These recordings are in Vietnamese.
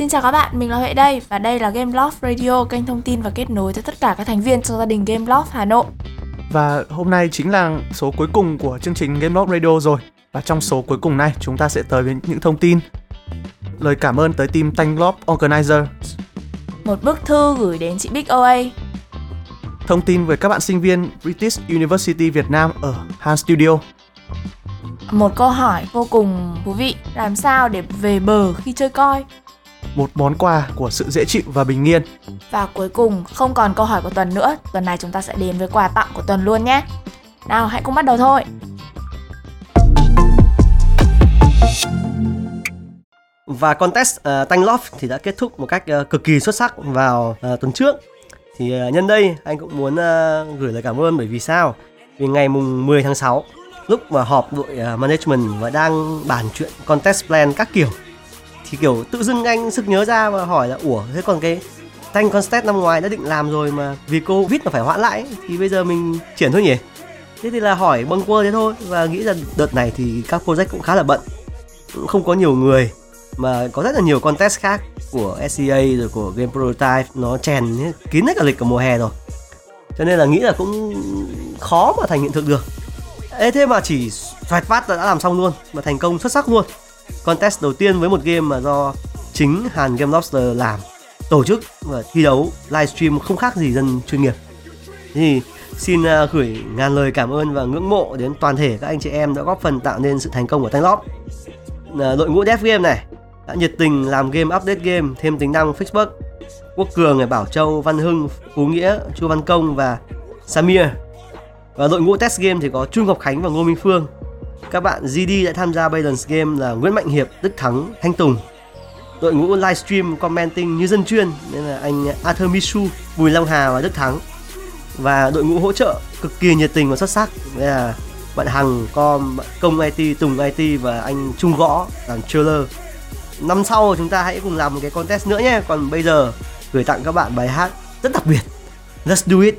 Xin chào các bạn, mình là Huệ đây và đây là Game Loft Radio, kênh thông tin và kết nối cho tất cả các thành viên trong gia đình Game Loft Hà Nội. Và hôm nay chính là số cuối cùng của chương trình Game Loft Radio rồi. Và trong số cuối cùng này chúng ta sẽ tới với những thông tin lời cảm ơn tới team Tanglop Organizer. Một bức thư gửi đến chị Big OA. Thông tin về các bạn sinh viên British University Việt Nam ở Han Studio. Một câu hỏi vô cùng thú vị, làm sao để về bờ khi chơi coi? Một món quà của sự dễ chịu và bình yên. Và cuối cùng, không còn câu hỏi của tuần nữa, tuần này chúng ta sẽ đến với quà tặng của tuần luôn nhé. Nào, hãy cùng bắt đầu thôi. Và contest uh, Tanh Love thì đã kết thúc một cách uh, cực kỳ xuất sắc vào uh, tuần trước. Thì uh, nhân đây anh cũng muốn uh, gửi lời cảm ơn bởi vì sao? Vì ngày mùng 10 tháng 6 lúc mà họp đội uh, management và đang bàn chuyện contest plan các kiểu thì kiểu tự dưng anh sực nhớ ra và hỏi là, ủa, thế còn cái Tanh contest năm ngoài đã định làm rồi mà vì Covid mà phải hoãn lại thì bây giờ mình triển thôi nhỉ? Thế thì là hỏi bâng quơ thế thôi và nghĩ là đợt này thì các project cũng khá là bận, cũng không có nhiều người, mà có rất là nhiều contest khác của SCA rồi của game prototype, nó chèn kín hết cả lịch của mùa hè rồi. Cho nên là nghĩ là cũng khó mà thành hiện thực được. Ê, thế mà chỉ xoẹt phát đã làm xong luôn, mà thành công xuất sắc luôn contest đầu tiên với một game mà do chính Hàn Game Lobster làm tổ chức và thi đấu livestream không khác gì dân chuyên nghiệp. Thì xin à, gửi ngàn lời cảm ơn và ngưỡng mộ đến toàn thể các anh chị em đã góp phần tạo nên sự thành công của Thanh Lop à, đội ngũ dev game này đã nhiệt tình làm game update game thêm tính năng Facebook Quốc Cường, này Bảo Châu, Văn Hưng, Phú Nghĩa, Chu Văn Công và Samir. Và đội ngũ test game thì có Chu Ngọc Khánh và Ngô Minh Phương các bạn GD đã tham gia Balance Game là Nguyễn Mạnh Hiệp, Đức Thắng, Thanh Tùng. Đội ngũ livestream commenting như dân chuyên nên là anh Arthur Misu, Bùi Long Hà và Đức Thắng. Và đội ngũ hỗ trợ cực kỳ nhiệt tình và xuất sắc. Đây là bạn Hằng, Com, Công IT, Tùng IT và anh Trung Gõ làm trailer. Năm sau chúng ta hãy cùng làm một cái contest nữa nhé. Còn bây giờ gửi tặng các bạn bài hát rất đặc biệt. Let's do it.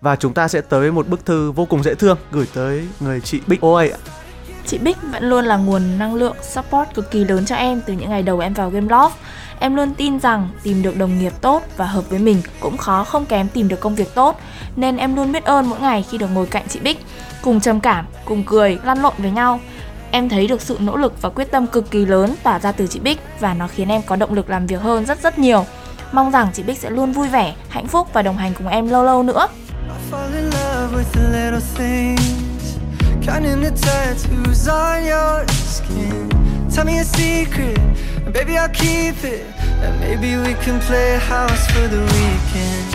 Và chúng ta sẽ tới một bức thư vô cùng dễ thương gửi tới người chị Bích OA ạ. Chị Bích vẫn luôn là nguồn năng lượng support cực kỳ lớn cho em từ những ngày đầu em vào Game love. Em luôn tin rằng tìm được đồng nghiệp tốt và hợp với mình cũng khó không kém tìm được công việc tốt. Nên em luôn biết ơn mỗi ngày khi được ngồi cạnh chị Bích, cùng trầm cảm, cùng cười, lăn lộn với nhau. Em thấy được sự nỗ lực và quyết tâm cực kỳ lớn tỏa ra từ chị Bích và nó khiến em có động lực làm việc hơn rất rất nhiều. Mong rằng chị Bích sẽ luôn vui vẻ, hạnh phúc và đồng hành cùng em lâu lâu nữa. With the little things. Counting the tattoos on your skin. Tell me a secret, and baby I'll keep it. And maybe we can play house for the weekend.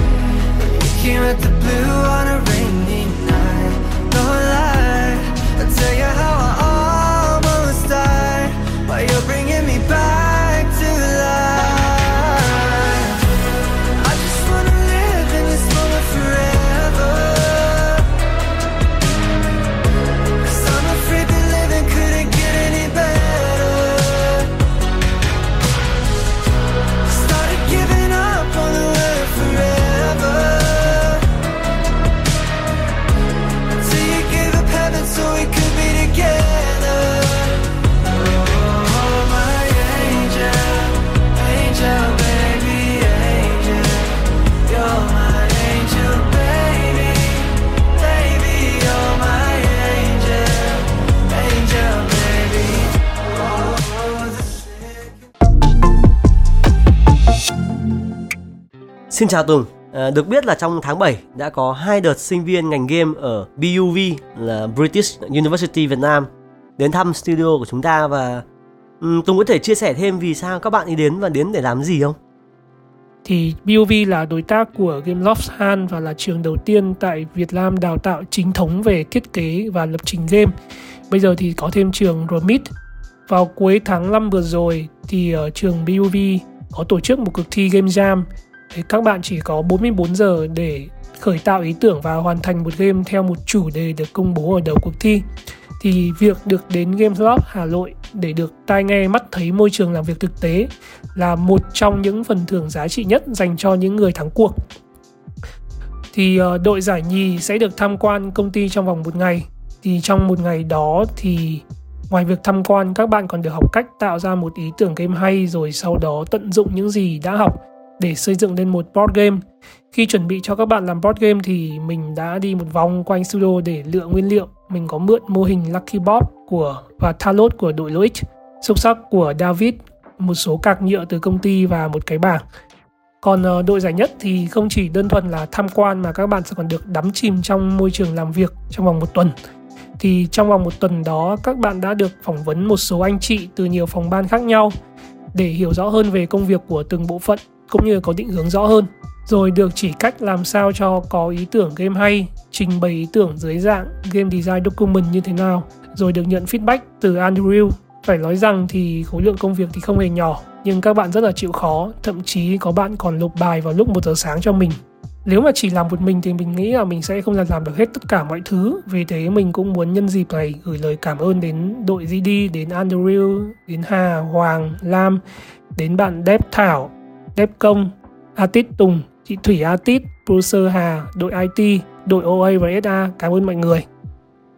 You came at the blue on a rainy night. No lie, I'll tell you how I almost died. While you're bringing me back xin chào Tùng. À, được biết là trong tháng 7 đã có hai đợt sinh viên ngành game ở BUV là British University Việt Nam đến thăm studio của chúng ta và um, Tùng có thể chia sẻ thêm vì sao các bạn ấy đến và đến để làm gì không? thì BUV là đối tác của Gameloft Han và là trường đầu tiên tại Việt Nam đào tạo chính thống về thiết kế và lập trình game. Bây giờ thì có thêm trường Romit. Vào cuối tháng 5 vừa rồi thì ở trường BUV có tổ chức một cuộc thi Game Jam. Thì các bạn chỉ có 44 giờ để khởi tạo ý tưởng và hoàn thành một game theo một chủ đề được công bố ở đầu cuộc thi thì việc được đến Games Lab Hà Nội để được tai nghe mắt thấy môi trường làm việc thực tế là một trong những phần thưởng giá trị nhất dành cho những người thắng cuộc. Thì uh, đội giải nhì sẽ được tham quan công ty trong vòng một ngày. Thì trong một ngày đó thì ngoài việc tham quan các bạn còn được học cách tạo ra một ý tưởng game hay rồi sau đó tận dụng những gì đã học để xây dựng lên một board game. Khi chuẩn bị cho các bạn làm board game thì mình đã đi một vòng quanh studio để lựa nguyên liệu mình có mượn mô hình Lucky Bob của và Talos của đội Loic, xúc sắc của David, một số cạc nhựa từ công ty và một cái bảng. Còn ờ, đội giải nhất thì không chỉ đơn thuần là tham quan mà các bạn sẽ còn được đắm chìm trong môi trường làm việc trong vòng một tuần. Thì trong vòng một tuần đó các bạn đã được phỏng vấn một số anh chị từ nhiều phòng ban khác nhau để hiểu rõ hơn về công việc của từng bộ phận cũng như có định hướng rõ hơn. Rồi được chỉ cách làm sao cho có ý tưởng game hay, trình bày ý tưởng dưới dạng game design document như thế nào, rồi được nhận feedback từ Andrew. Phải nói rằng thì khối lượng công việc thì không hề nhỏ, nhưng các bạn rất là chịu khó, thậm chí có bạn còn nộp bài vào lúc một giờ sáng cho mình. Nếu mà chỉ làm một mình thì mình nghĩ là mình sẽ không làm làm được hết tất cả mọi thứ. Vì thế mình cũng muốn nhân dịp này gửi lời cảm ơn đến đội GD đến Andrew, đến Hà, Hoàng, Lam, đến bạn Dep Thảo. Dep Công Atit Tùng chị Thủy Atit Producer Hà đội IT đội OA và SA cảm ơn mọi người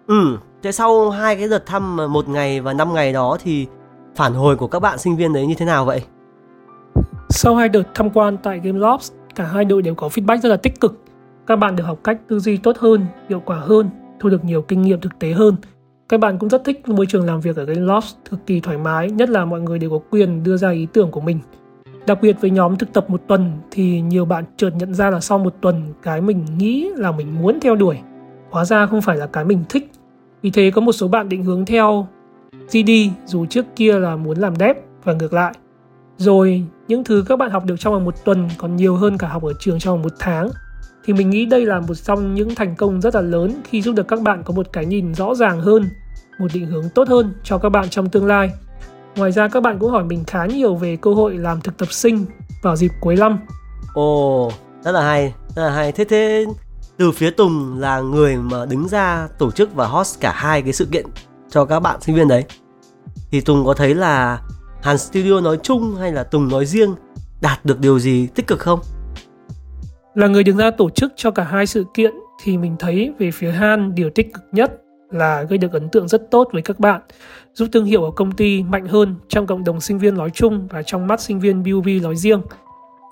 Ừ, thế sau hai cái đợt thăm một ngày và năm ngày đó thì phản hồi của các bạn sinh viên đấy như thế nào vậy? Sau hai đợt tham quan tại Game Lobs, cả hai đội đều có feedback rất là tích cực. Các bạn được học cách tư duy tốt hơn, hiệu quả hơn, thu được nhiều kinh nghiệm thực tế hơn. Các bạn cũng rất thích môi trường làm việc ở Game Lobs, cực kỳ thoải mái, nhất là mọi người đều có quyền đưa ra ý tưởng của mình. Đặc biệt với nhóm thực tập một tuần thì nhiều bạn chợt nhận ra là sau một tuần cái mình nghĩ là mình muốn theo đuổi hóa ra không phải là cái mình thích. Vì thế có một số bạn định hướng theo GD dù trước kia là muốn làm dev và ngược lại. Rồi những thứ các bạn học được trong vòng một tuần còn nhiều hơn cả học ở trường trong vòng một tháng. Thì mình nghĩ đây là một trong những thành công rất là lớn khi giúp được các bạn có một cái nhìn rõ ràng hơn, một định hướng tốt hơn cho các bạn trong tương lai. Ngoài ra các bạn cũng hỏi mình khá nhiều về cơ hội làm thực tập sinh vào dịp cuối năm. Ồ, rất là hay, rất là hay. Thế thế từ phía Tùng là người mà đứng ra tổ chức và host cả hai cái sự kiện cho các bạn sinh viên đấy. Thì Tùng có thấy là Hàn Studio nói chung hay là Tùng nói riêng đạt được điều gì tích cực không? Là người đứng ra tổ chức cho cả hai sự kiện thì mình thấy về phía Han điều tích cực nhất là gây được ấn tượng rất tốt với các bạn, giúp thương hiệu của công ty mạnh hơn trong cộng đồng sinh viên nói chung và trong mắt sinh viên BUV nói riêng.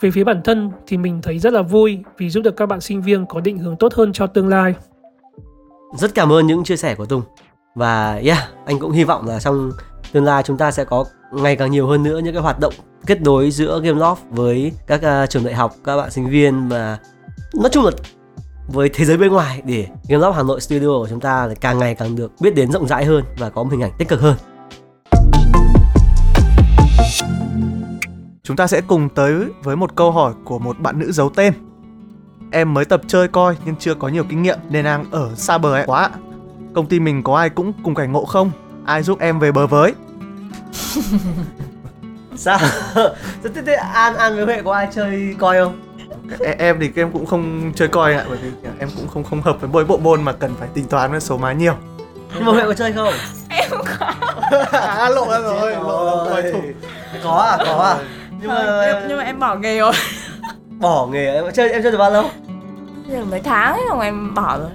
Về phía bản thân thì mình thấy rất là vui vì giúp được các bạn sinh viên có định hướng tốt hơn cho tương lai. Rất cảm ơn những chia sẻ của Tùng. Và yeah, anh cũng hy vọng là trong tương lai chúng ta sẽ có ngày càng nhiều hơn nữa những cái hoạt động kết nối giữa Gameloft với các uh, trường đại học, các bạn sinh viên và nói chung là với thế giới bên ngoài để Gameloft Hà Nội Studio của chúng ta càng ngày càng được biết đến rộng rãi hơn và có một hình ảnh tích cực hơn. Chúng ta sẽ cùng tới với một câu hỏi của một bạn nữ giấu tên. Em mới tập chơi coi nhưng chưa có nhiều kinh nghiệm nên đang ở xa bờ ấy quá. Công ty mình có ai cũng cùng cảnh ngộ không? Ai giúp em về bờ với? Sao? Thế, thế An An với Huệ có ai chơi coi không? Em, em thì em cũng không chơi coi ạ bởi vì em cũng không không hợp với mỗi bộ môn mà cần phải tính toán với số má nhiều. Nhưng mà Huệ có chơi không? Em có. À, lộ ra rồi, lộ ra rồi. Có à, có à. nhưng mà em, nhưng mà em bỏ nghề rồi. Bỏ nghề em chơi em chơi được bao lâu? Giờ mấy tháng ấy xong em bỏ rồi.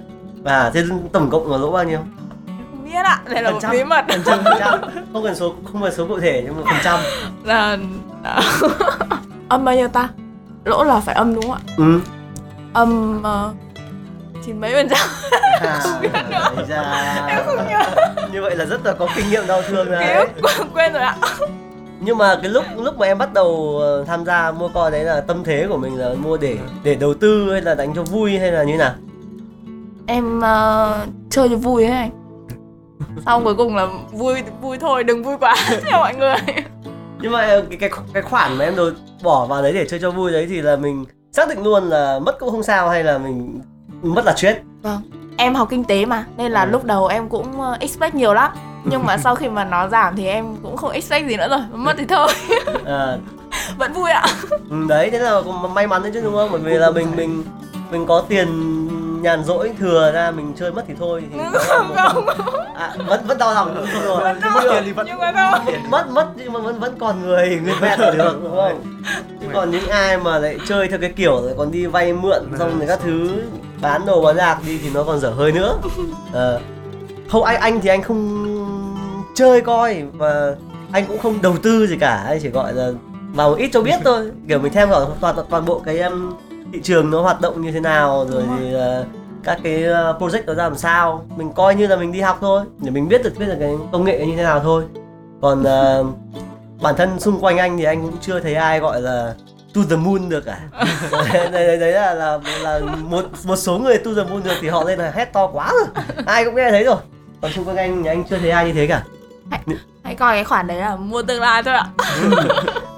À thế tổng cộng là lỗ bao nhiêu? Không biết ạ đây là Phần một trăm. bí mật. Phần trăm phần trăm. Không cần số không cần số cụ thể nhưng mà phần trăm. Là- âm bao nhiêu ta lỗ là phải âm đúng không ạ? Ừ. Âm ờ, chín mấy phần trăm. À, đấy ra. em không nhớ. Như vậy là rất là có kinh nghiệm đau thương đấy. ức quên rồi ạ. Nhưng mà cái lúc lúc mà em bắt đầu ờ, tham gia mua coi đấy là tâm thế của mình là mua để để đầu tư hay là đánh cho vui hay là như nào? Em ờ, chơi cho vui ấy anh. Xong cuối cùng là vui vui thôi đừng vui quá theo mọi người. Nhưng mà cái cái cái khoản mà em đầu bỏ vào đấy để chơi cho vui đấy thì là mình xác định luôn là mất cũng không sao hay là mình mất là chết. Vâng em học kinh tế mà nên là Ừ. lúc đầu em cũng ờ, expect nhiều lắm. Nhưng mà sau khi mà nó giảm thì em cũng không expect gì nữa rồi mất thì thôi. À, vẫn vui ạ. Ừ, đấy thế là may mắn đấy chứ đúng không? Bởi vì là mình mình mình có tiền nhàn rỗi thừa ra mình chơi mất thì thôi thì là một- à, vẫn vẫn đau lòng đúng rồi. Mất tiền thì vẫn nhưng mà thôi mất mất nhưng mà vẫn vẫn còn người nguyên vẹn là được đúng không? Chứ còn những ai mà lại chơi theo cái kiểu rồi còn đi vay mượn xong rồi các thứ bán đồ bán lạc đi thì nó còn dở hơi nữa. Ờ. không anh anh thì anh không chơi coi và anh cũng không đầu tư gì cả anh chỉ gọi là vào một ít cho biết thôi. Kiểu mình theo dõi toàn toàn bộ cái um, thị trường nó hoạt động như thế nào rồi thì uh, các cái uh, project nó ra làm sao. Mình coi như là mình đi học thôi để mình biết được biết được cái công nghệ như thế nào thôi. Còn uh, bản thân xung quanh anh thì anh cũng chưa thấy ai gọi là to the moon được cả. Đấy, đấy, đấy là, là là một một số người to the moon được thì họ lên là hét to quá rồi. Ai cũng nghe thấy rồi. Còn xung quanh anh thì anh chưa thấy ai như thế cả. Hãy coi cái khoản đấy là mua tương lai thôi ạ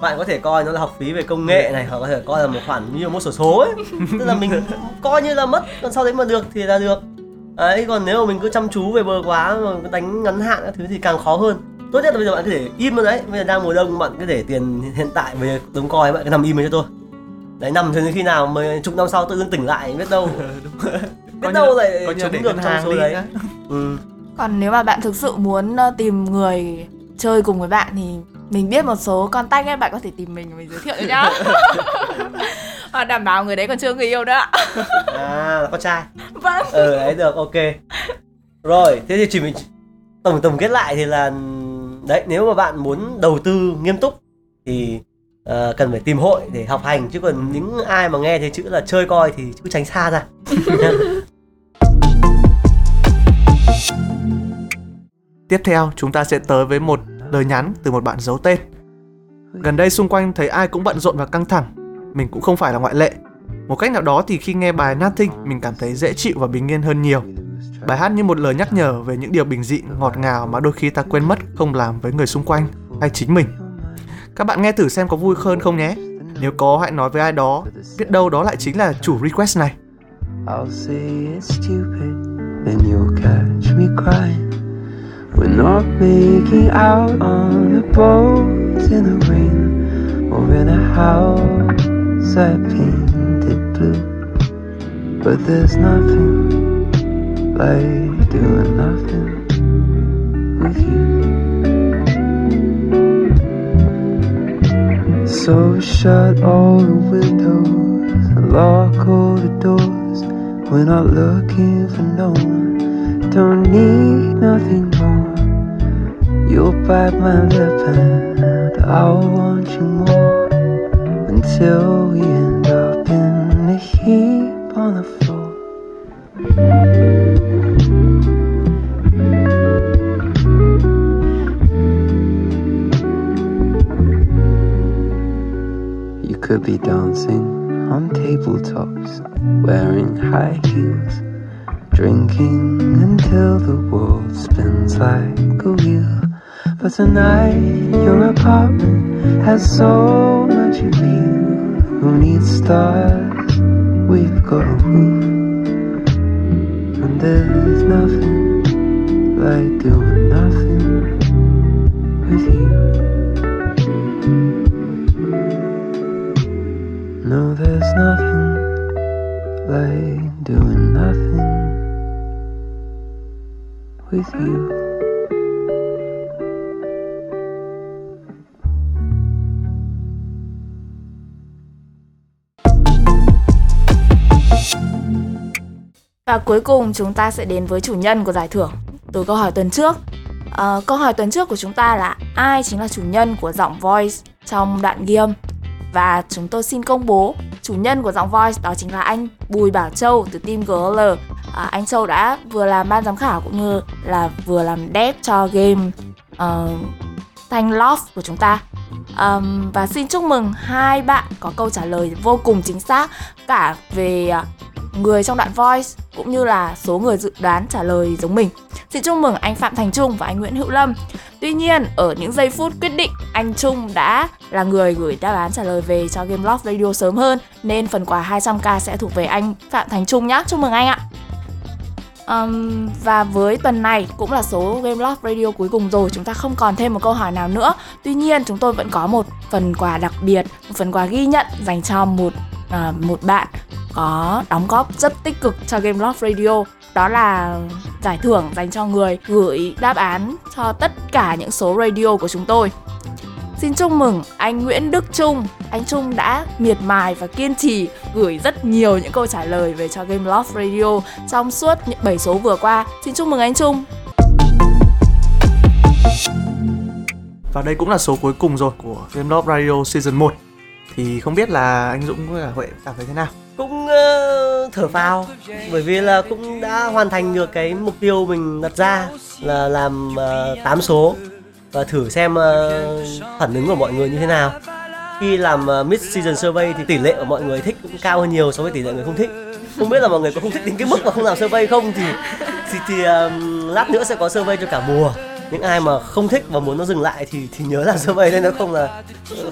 bạn có thể coi nó là học phí về công nghệ này hoặc có thể coi là một khoản như một sổ số ấy. Tức là mình coi như là mất còn sau đấy mà được thì là được. Đấy còn nếu mà mình cứ chăm chú về bờ quá mà đánh ngắn hạn các thứ thì càng khó hơn. Tốt nhất là bây giờ bạn có thể im luôn đấy. Bây giờ đang mùa đông bạn cứ để tiền hiện tại về đống coi bạn cứ nằm im cho tôi. Đấy nằm cho đến khi nào mà chục năm sau tự dưng tỉnh lại biết đâu. Biết đâu lại để được trong hàng số đấy. ừ. còn nếu mà bạn thực sự muốn ờ, tìm người chơi cùng với bạn thì mình biết một số contact ấy bạn có thể tìm mình mình giới thiệu cho nhá. Và đảm bảo người đấy còn chưa người yêu nữa. Ạ à là con trai. Vâng. Ừ đấy được ok. Rồi thế thì chỉ mình tổng tổng kết lại thì là đấy nếu mà bạn muốn đầu tư nghiêm túc thì ờ, cần phải tìm hội để học hành chứ còn những ai mà nghe thấy chữ là chơi coi thì cứ tránh xa ra. Tiếp theo, chúng ta sẽ tới với một lời nhắn từ một bạn giấu tên. Gần đây xung quanh thấy ai cũng bận rộn và căng thẳng, mình cũng không phải là ngoại lệ. Một cách nào đó thì khi nghe bài Nothing, mình cảm thấy dễ chịu và bình yên hơn nhiều. Bài hát như một lời nhắc nhở về những điều bình dị, ngọt ngào mà đôi khi ta quên mất không làm với người xung quanh hay chính mình. Các bạn nghe thử xem có vui hơn không nhé. Nếu có hãy nói với ai đó, biết đâu đó lại chính là chủ request này. I'll say it's stupid, then you'll catch me crying. We're not making out on a boat in the rain or in a house I painted blue. But there's nothing like doing nothing with you. So shut all the windows and lock all the doors. We're not looking for no one. Don't need nothing. You'll bite my lip and I'll want you more until we end up in a heap on the floor. You could be dancing on tabletops, wearing high heels, drinking until the world spins like a wheel. But tonight, your apartment has so much of you. Who needs stars? We've got a roof, and there's nothing like doing nothing with you. No, there's nothing like doing nothing with you. Và cuối cùng chúng ta sẽ đến với chủ nhân của giải thưởng từ câu hỏi tuần trước. Ờ, câu hỏi tuần trước của chúng ta là ai chính là chủ nhân của giọng voice trong đoạn game? Và chúng tôi xin công bố chủ nhân của giọng voice đó chính là anh Bùi Bảo Châu từ team GL. À, ờ, anh Châu đã vừa làm ban giám khảo cũng như là vừa làm dev cho game uh, Thanh Love của chúng ta. um, và xin chúc mừng hai bạn có câu trả lời vô cùng chính xác cả về ờ, người trong đoạn voice cũng như là số người dự đoán trả lời giống mình. Xin chúc mừng anh Phạm Thành Trung và anh Nguyễn Hữu Lâm. Tuy nhiên, ở những giây phút quyết định, anh Trung đã là người gửi đáp án trả lời về cho Game Love Radio sớm hơn nên phần quà 200k sẽ thuộc về anh Phạm Thành Trung nhé. Chúc mừng anh ạ. Um, và với tuần này cũng là số Game Love Radio cuối cùng rồi Chúng ta không còn thêm một câu hỏi nào nữa Tuy nhiên chúng tôi vẫn có một phần quà đặc biệt Một phần quà ghi nhận dành cho một À, một bạn có đóng góp rất tích cực cho Game Love Radio đó là giải thưởng dành cho người gửi đáp án cho tất cả những số radio của chúng tôi Xin chúc mừng anh Nguyễn Đức Trung Anh Trung đã miệt mài và kiên trì gửi rất nhiều những câu trả lời về cho Game Love Radio trong suốt những 7 số vừa qua. Xin chúc mừng anh Trung. Và đây cũng là số cuối cùng rồi của Game Love Radio Season 1 thì không biết là anh Dũng với cả Huệ cảm thấy thế nào? cũng uh, thở phào bởi vì là cũng đã hoàn thành được cái mục tiêu mình đặt ra là làm ờ, uh, 8 số và thử xem uh, phản ứng của mọi người như thế nào. Khi làm uh, mid season survey thì tỷ lệ của mọi người thích cũng cao hơn nhiều so với tỷ lệ người không thích. Không biết là mọi người có không thích đến cái mức mà không làm survey không? Thì thì, thì um, lát nữa sẽ có survey cho cả mùa những ai mà không thích và muốn nó dừng lại thì thì nhớ là survey nên nó không là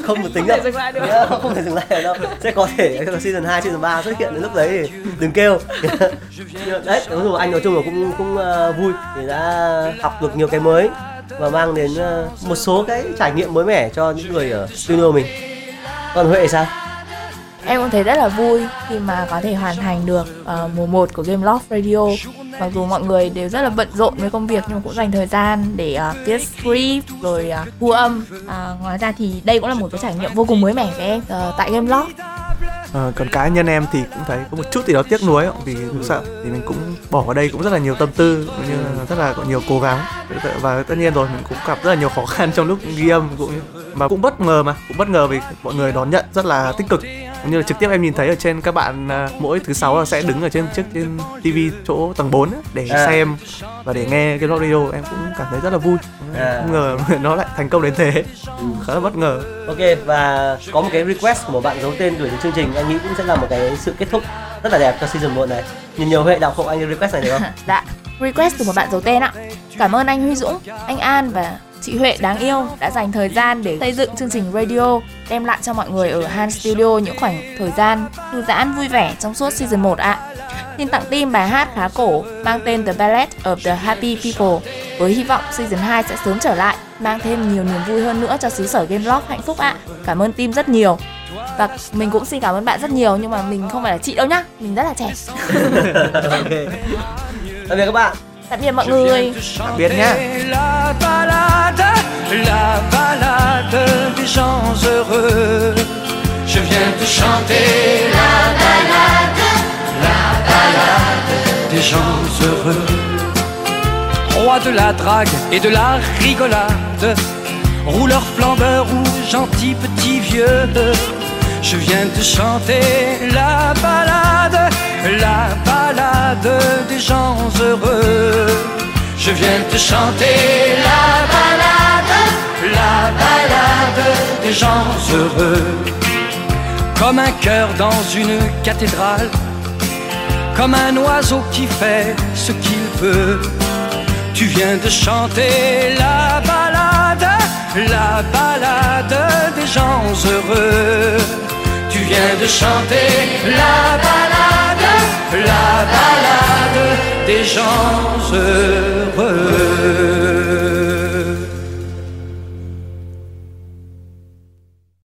không được tính đâu. Yeah, không thể dừng lại được đâu. Sẽ có thể season 2, season 3 xuất hiện đến lúc đấy thì đừng kêu. Đấy nói chung anh nói chung là cũng cũng uh, vui thì đã học được nhiều cái mới và mang đến uh, một số cái trải nghiệm mới mẻ cho những người ở studio mình. Còn huệ sao? Em cũng thấy rất là vui khi mà có thể hoàn thành được uh, mùa 1 của Game Loft Radio Mặc dù mọi người đều rất là bận rộn với công việc nhưng cũng dành thời gian để uh, viết script rồi uh, thu âm. Uh, Ngoài ra thì đây cũng là một cái trải nghiệm vô cùng mới mẻ với em uh, tại Game Loft À, ờ, còn cá nhân em thì cũng thấy có một chút gì đó tiếc nuối vì cũng sợ thì mình cũng bỏ vào đây cũng rất là nhiều tâm tư cũng như là rất là có nhiều cố gắng. Và tất nhiên rồi mình cũng gặp rất là nhiều khó khăn trong lúc ghi âm cũng mà cũng bất ngờ mà cũng bất ngờ vì mọi người đón nhận rất là tích cực như là trực tiếp em nhìn thấy ở trên các bạn à, mỗi thứ sáu là sẽ đứng ở trên trước trên tivi chỗ tầng 4 ấy, để À. xem và để nghe cái radio em cũng cảm thấy rất là vui À. không ngờ nó lại thành công đến thế khá là bất ngờ Ok và có một cái request của một bạn giấu tên gửi đến chương trình anh nghĩ cũng sẽ là một cái sự kết thúc rất là đẹp cho season 1 này. Nhìn nhiều Huệ đọc hộ anh request này được không? Dạ, request từ một bạn giấu tên ạ Cảm ơn anh Huy Dũng, anh An và chị Huệ đáng yêu đã dành thời gian để xây dựng chương trình radio đem lại cho mọi người ở Han Studio những khoảng thời gian thư giãn vui vẻ trong suốt season 1 ạ. Xin tặng team bài hát khá cổ mang tên The Ballet of the Happy People với hy vọng season 2 sẽ sớm trở lại mang thêm nhiều niềm vui hơn nữa cho xứ sở Game Loft hạnh phúc ạ. Cảm ơn team rất nhiều. Và mình cũng xin cảm ơn bạn rất nhiều nhưng mà mình không phải là chị đâu nhá, mình rất là trẻ. ok. Tạm biệt các bạn. Tạm biệt mọi người. Tạm biệt. La balade, la balade des gens heureux. Je viens de chanter la balade, la balade des gens heureux. Roi de la drague et de la rigolade, rouleur flambeur ou gentil petit vieux. Je viens de chanter la balade, la balade des gens heureux. Je viens de chanter la balade, la balade des gens heureux. Comme un cœur dans une cathédrale, comme un oiseau qui fait ce qu'il veut. Tu viens de chanter la balade, la balade des gens heureux. Viens de chanter la balade, la balade des gens heureux.